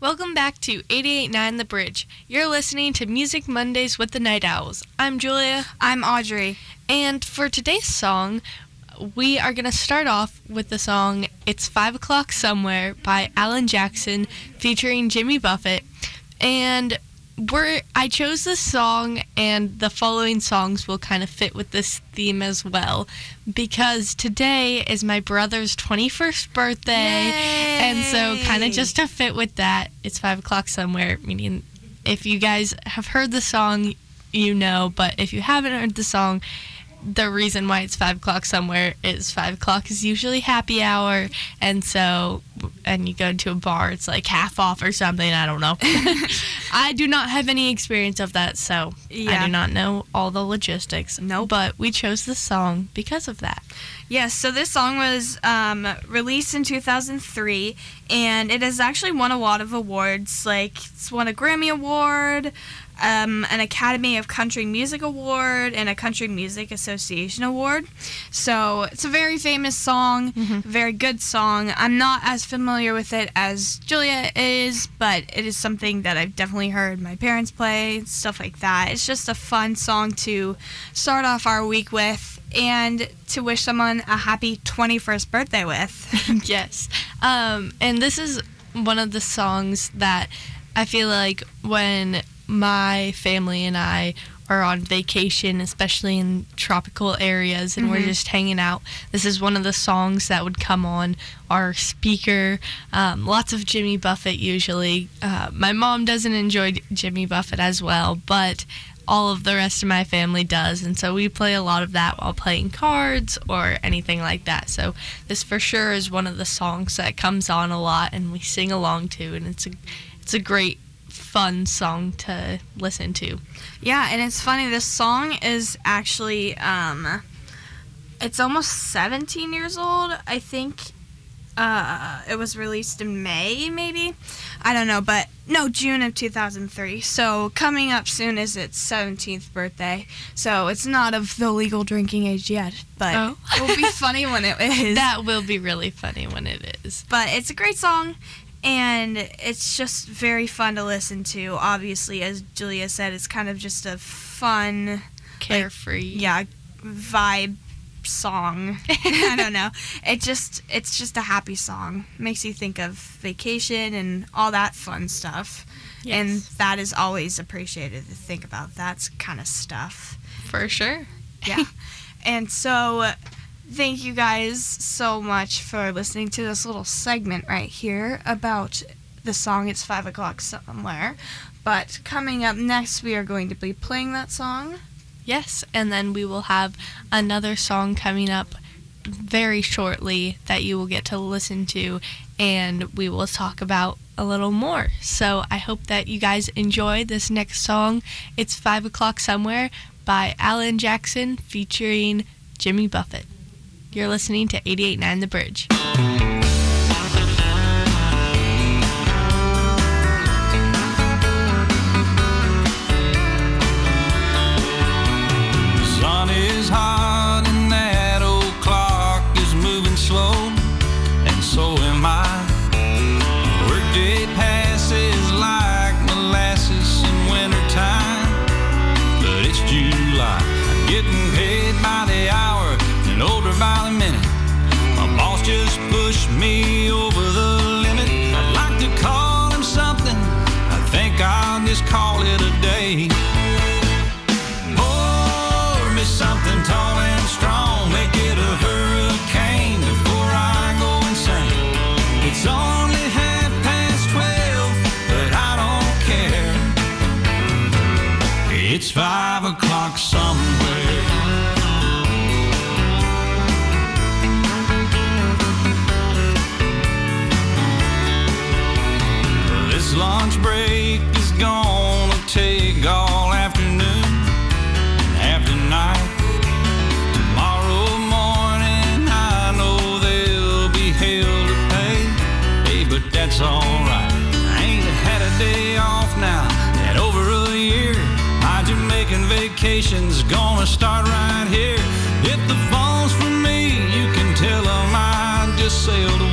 Welcome back to 889 The Bridge. You're listening to Music Mondays with the Night Owls. I'm Julia. I'm Audrey. And for today's song, we are going to start off with the song It's Five O'Clock Somewhere by Alan Jackson featuring Jimmy Buffett. And we're I chose this song and the following songs will kind of fit with this theme as well because today is my brother's 21st birthday Yay! and so kind of just to fit with that it's five o'clock somewhere meaning if you guys have heard the song you know but if you haven't heard the song the reason why it's five o'clock somewhere is five o'clock is usually happy hour. And so and you go to a bar it's like half off or something i don't know. I do not have any experience of that so i do not know all the logistics. Nope. but we chose this song because of that. Yes, so this song was um, released in 2003, and it has actually won a lot of awards. Like, it's won a Grammy Award, um, an Academy of Country Music Award, and a Country Music Association Award. So, it's a very famous song, very good song. I'm not as familiar with it as Julia is, but it is something that I've definitely heard my parents play, stuff like that. It's just a fun song to start off our week with and to wish someone a happy 21st birthday with. yes. Um, and this is one of the songs that I feel like when my family and I are on vacation, especially in tropical areas, and we're just hanging out, this is one of the songs that would come on our speaker. Um, lots of Jimmy Buffett usually. Uh, my mom doesn't enjoy Jimmy Buffett as well, but all of the rest of my family does and so we play a lot of that while playing cards or anything like that so this for sure is one of the songs that comes on a lot and we sing along to and it's a it's a great fun song to listen to yeah, and it's funny, this song is actually, um, it's almost 17 years old. I think uh, it was released in May, maybe. I don't know, but no, June of 2003. So coming up soon is its 17th birthday. So it's not of the legal drinking age yet, but Oh. it will be funny when it is. that will be really funny when it is but it's a great song and it's just very fun to listen to. Obviously as julia said it's kind of just a fun carefree. yeah vibe song. I don't know. It just it's just a happy song. Makes you think of vacation and all that fun stuff. Yes. and that is always appreciated to think about. That kind of stuff. For sure. Yeah. and so, thank you guys so much for listening to this little segment right here about the song It's Five O'Clock Somewhere. But coming up next, we are going to be playing that song. Yes, and then we will have another song coming up very shortly that you will get to listen to, and we will talk about a little more. So I hope that you guys enjoy this next song. It's Five O'Clock Somewhere by Alan Jackson featuring Jimmy Buffett. You're listening to 889 The Bridge. Sun is hot alright. I ain't had a day off now in over a year. My Jamaican vacation's gonna start right here. If the phone's for me, you can tell 'em I just sailed away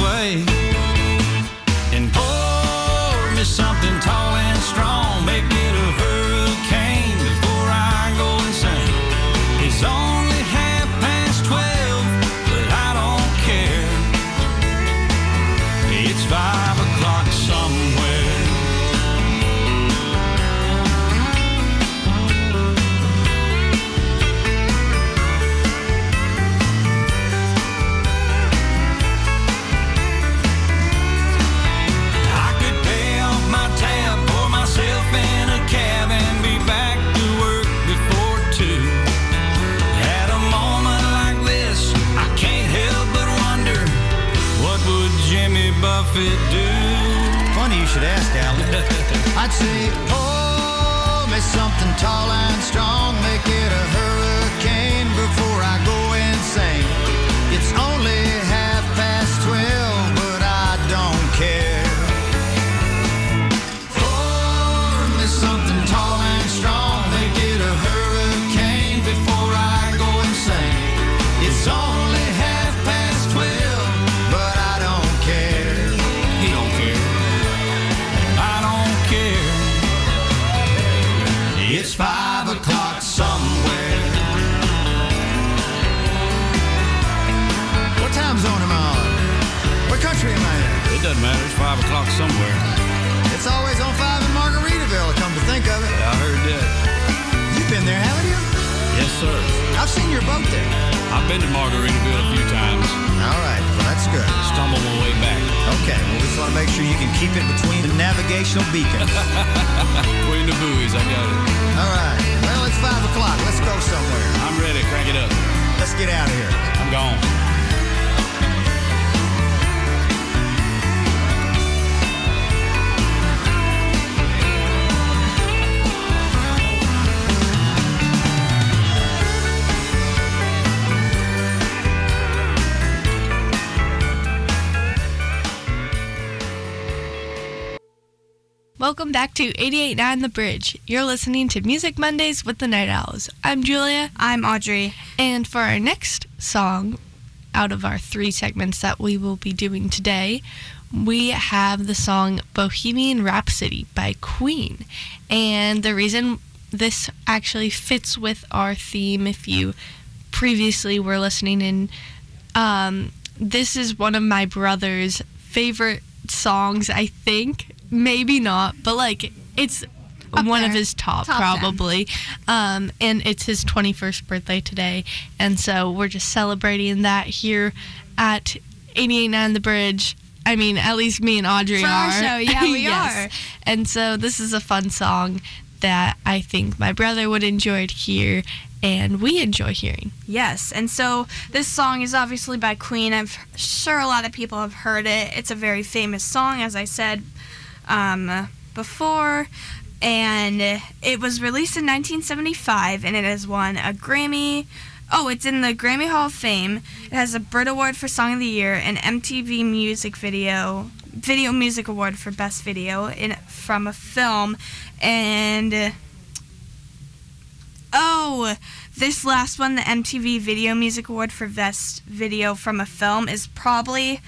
get out of here. I'm gone. Welcome back to 889 The Bridge. You're listening to Music Mondays with the Night Owls. I'm Julia, I'm Audrey. and for our next song, out of our three segments that we will be doing today, we have the song Bohemian Rhapsody by Queen. And the reason this actually fits with our theme, if you previously were listening in, um, this is one of my brother's favorite songs, I think. Maybe not, but like it's Up one of his top, Top 10. probably. Um, and it's his 21st birthday today. And so we're just celebrating that here at 889 The Bridge. I mean, at least me and Audrey For our are. show, yeah, we Yes. And so this is a fun song that I think my brother would enjoy to hear and we enjoy hearing. Yes, and so this song is obviously by Queen. I'm sure a lot of people have heard it. It's a very famous song, as I said um, before, and it was released in 1975, and it has won a Grammy. Oh, it's in the Grammy Hall of Fame. It has a Brit Award for Song of the Year, an MTV Music Video Video Music Award for Best Video in from a film, and oh, this last one, the MTV Video Music Award for Best Video from a Film, is probably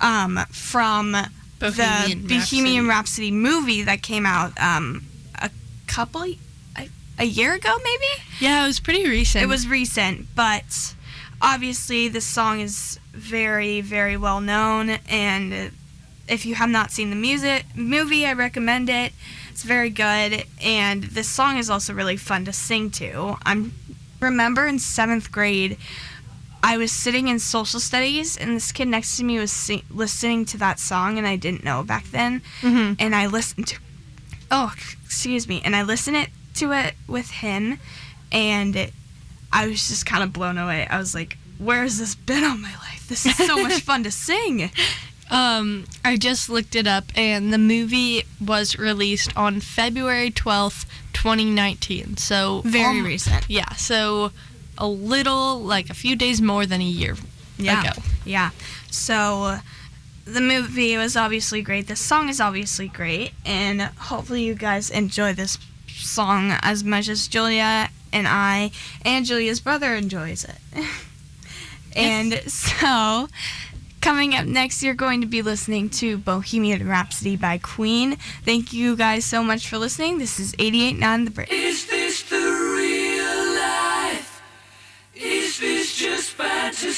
um, from Bohemian the Bohemian Rhapsody movie that came out um, a couple, a, a year ago, maybe. Yeah, it was pretty recent. It was recent, but obviously this song is very, very well known, and if you have not seen the music movie, I recommend it. It's very good, and this song is also really fun to sing to. I'm remember in seventh grade, I was sitting in social studies, and this kid next to me was sing- listening to that song, and I didn't know back then, Mhm. and I listened to. Oh, excuse me, and I listened it to it with him, and it, I was just kind of blown away. I was like, "Where has this been all my life? This is so much fun to sing." Um, I just looked it up, and the movie was released on February 12th, 2019. So Very um, recent. Yeah, so a little, like a few days more than a year Yeah. ago. Yeah. So the movie was obviously great. The song is obviously great, and hopefully you guys enjoy this song as much as Julia and I and Julia's brother enjoys it. and so coming up next you're going to be listening to Bohemian Rhapsody by Queen. Thank you guys so much for listening. This is 889 The Bridge.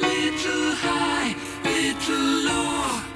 Little high, little low.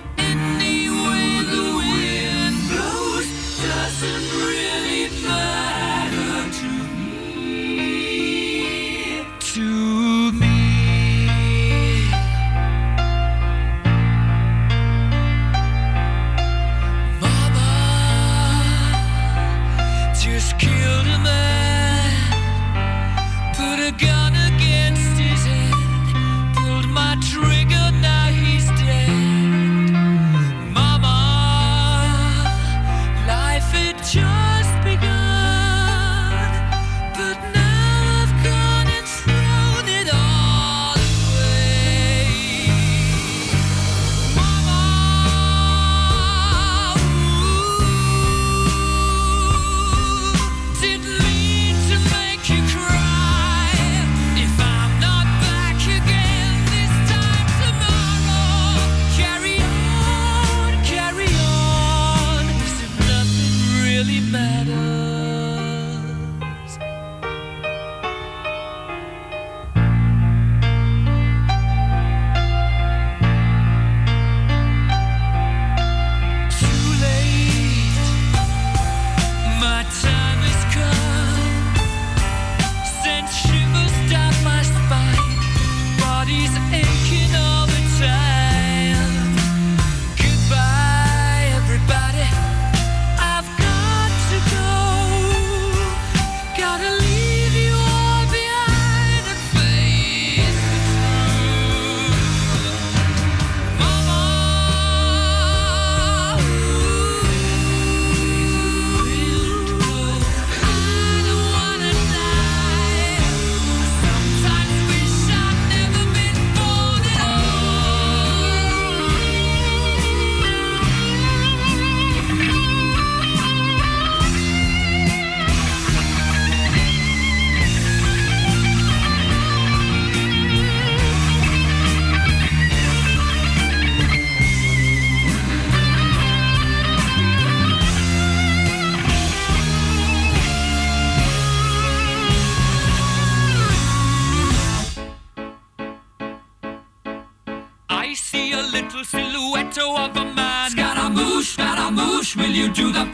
Will you do the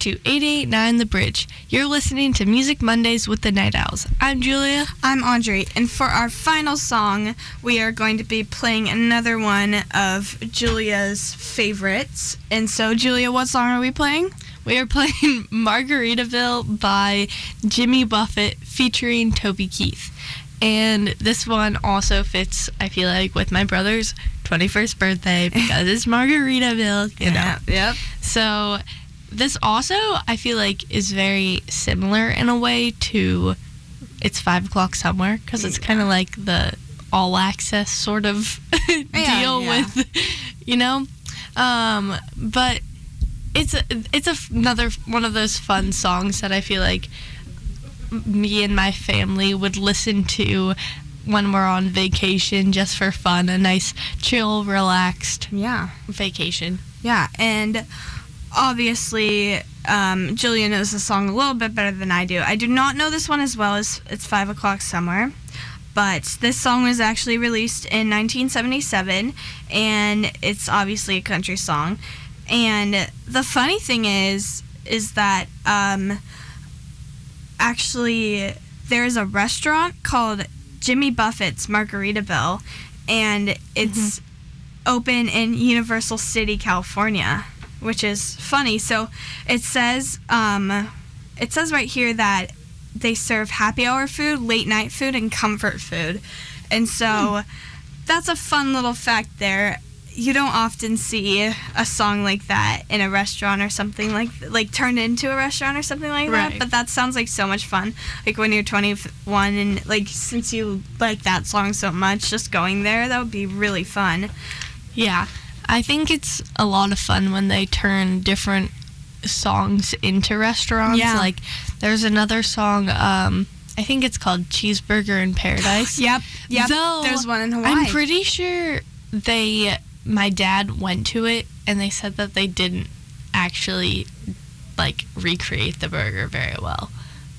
to 889 The Bridge. You're listening to Music Mondays with the Night Owls. I'm Julia. I'm Audrey. and for our final song, we are going to be playing another one of Julia's favorites. And so, Julia, what song are we playing? We are playing Margaritaville by Jimmy Buffett featuring Toby Keith. And this one also fits, I feel like, with my brother's 21st birthday because it's Margaritaville, you know. Yep. So this also I feel like is very similar in a way to it's five o'clock somewhere because it's kind of like the all access sort of deal yeah. with you know um but it's a, it's a f another one of those fun songs that I feel like me and my family would listen to when we're on vacation just for fun a nice chill relaxed Yeah. vacation Yeah, and obviously, um, Julia knows the song a little bit better than I do. I do not know this one as well as it's five o'clock somewhere, but this song was actually released in 1977, and it's obviously a country song. And the funny thing is, is that um, actually there's a restaurant called Jimmy Buffett's Margaritaville, and it's open in Universal City, California, which is funny. So it says um, it says right here that they serve happy hour food, late night food, and comfort food, and so that's a fun little fact there. You don't often see a song like that in a restaurant or something like like turned into a restaurant or something like that. But that sounds like so much fun. Like when you're 21 and like since you like that song so much, just going there that would be really fun. Yeah, I think it's a lot of fun when they turn different songs into restaurants. Yeah. Like, there's another song. Um, I think it's called Cheeseburger in Paradise. Yep. Yep. Though, There's one in Hawaii. I'm pretty sure they, my dad went to it and they said that they didn't actually like recreate the burger very well,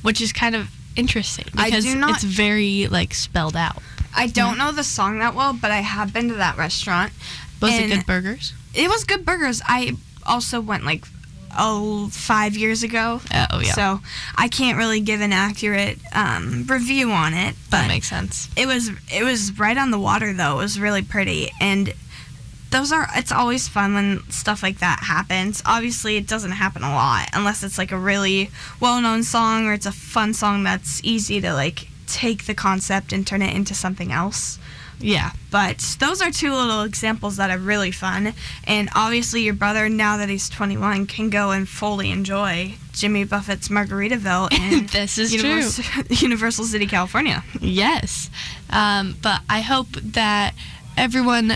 which is kind of interesting because not- it's very like spelled out. I don't know the song that well, but I have been to that restaurant. Was And- it good burgers? It was good burgers. I also went like oh five years ago. Oh yeah, So I can't really give an accurate um, review on it, but that makes sense. it was it was right on the water though. It was really pretty and those are it's always fun when stuff like that happens. Obviously it doesn't happen a lot unless it's like a really well-known song or it's a fun song that's easy to like take the concept and turn it into something else. Yeah, But those are two little examples that are really fun. And obviously, your brother, now that he's 21, can go and fully enjoy Jimmy Buffett's Margaritaville in this is Univers- Universal City, California. Yes. Um, but I hope that everyone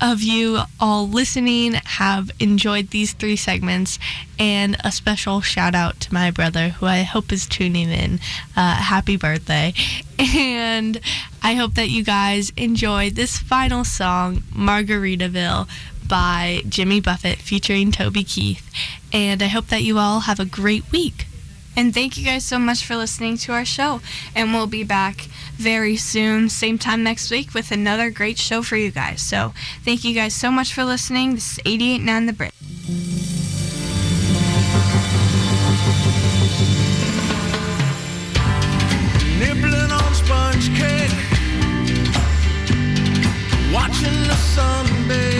of you all listening have enjoyed these three segments and a special shout out to my brother who I hope is tuning in. Uh, happy birthday. And I hope that you guys enjoyed this final song, Margaritaville by Jimmy Buffett featuring Toby Keith. And I hope that you all have a great week. And thank you guys so much for listening to our show. And we'll be back very soon, same time next week, with another great show for you guys. So thank you guys so much for listening. This is 889 The bridge. Nibbling on sponge cake, watching the sun.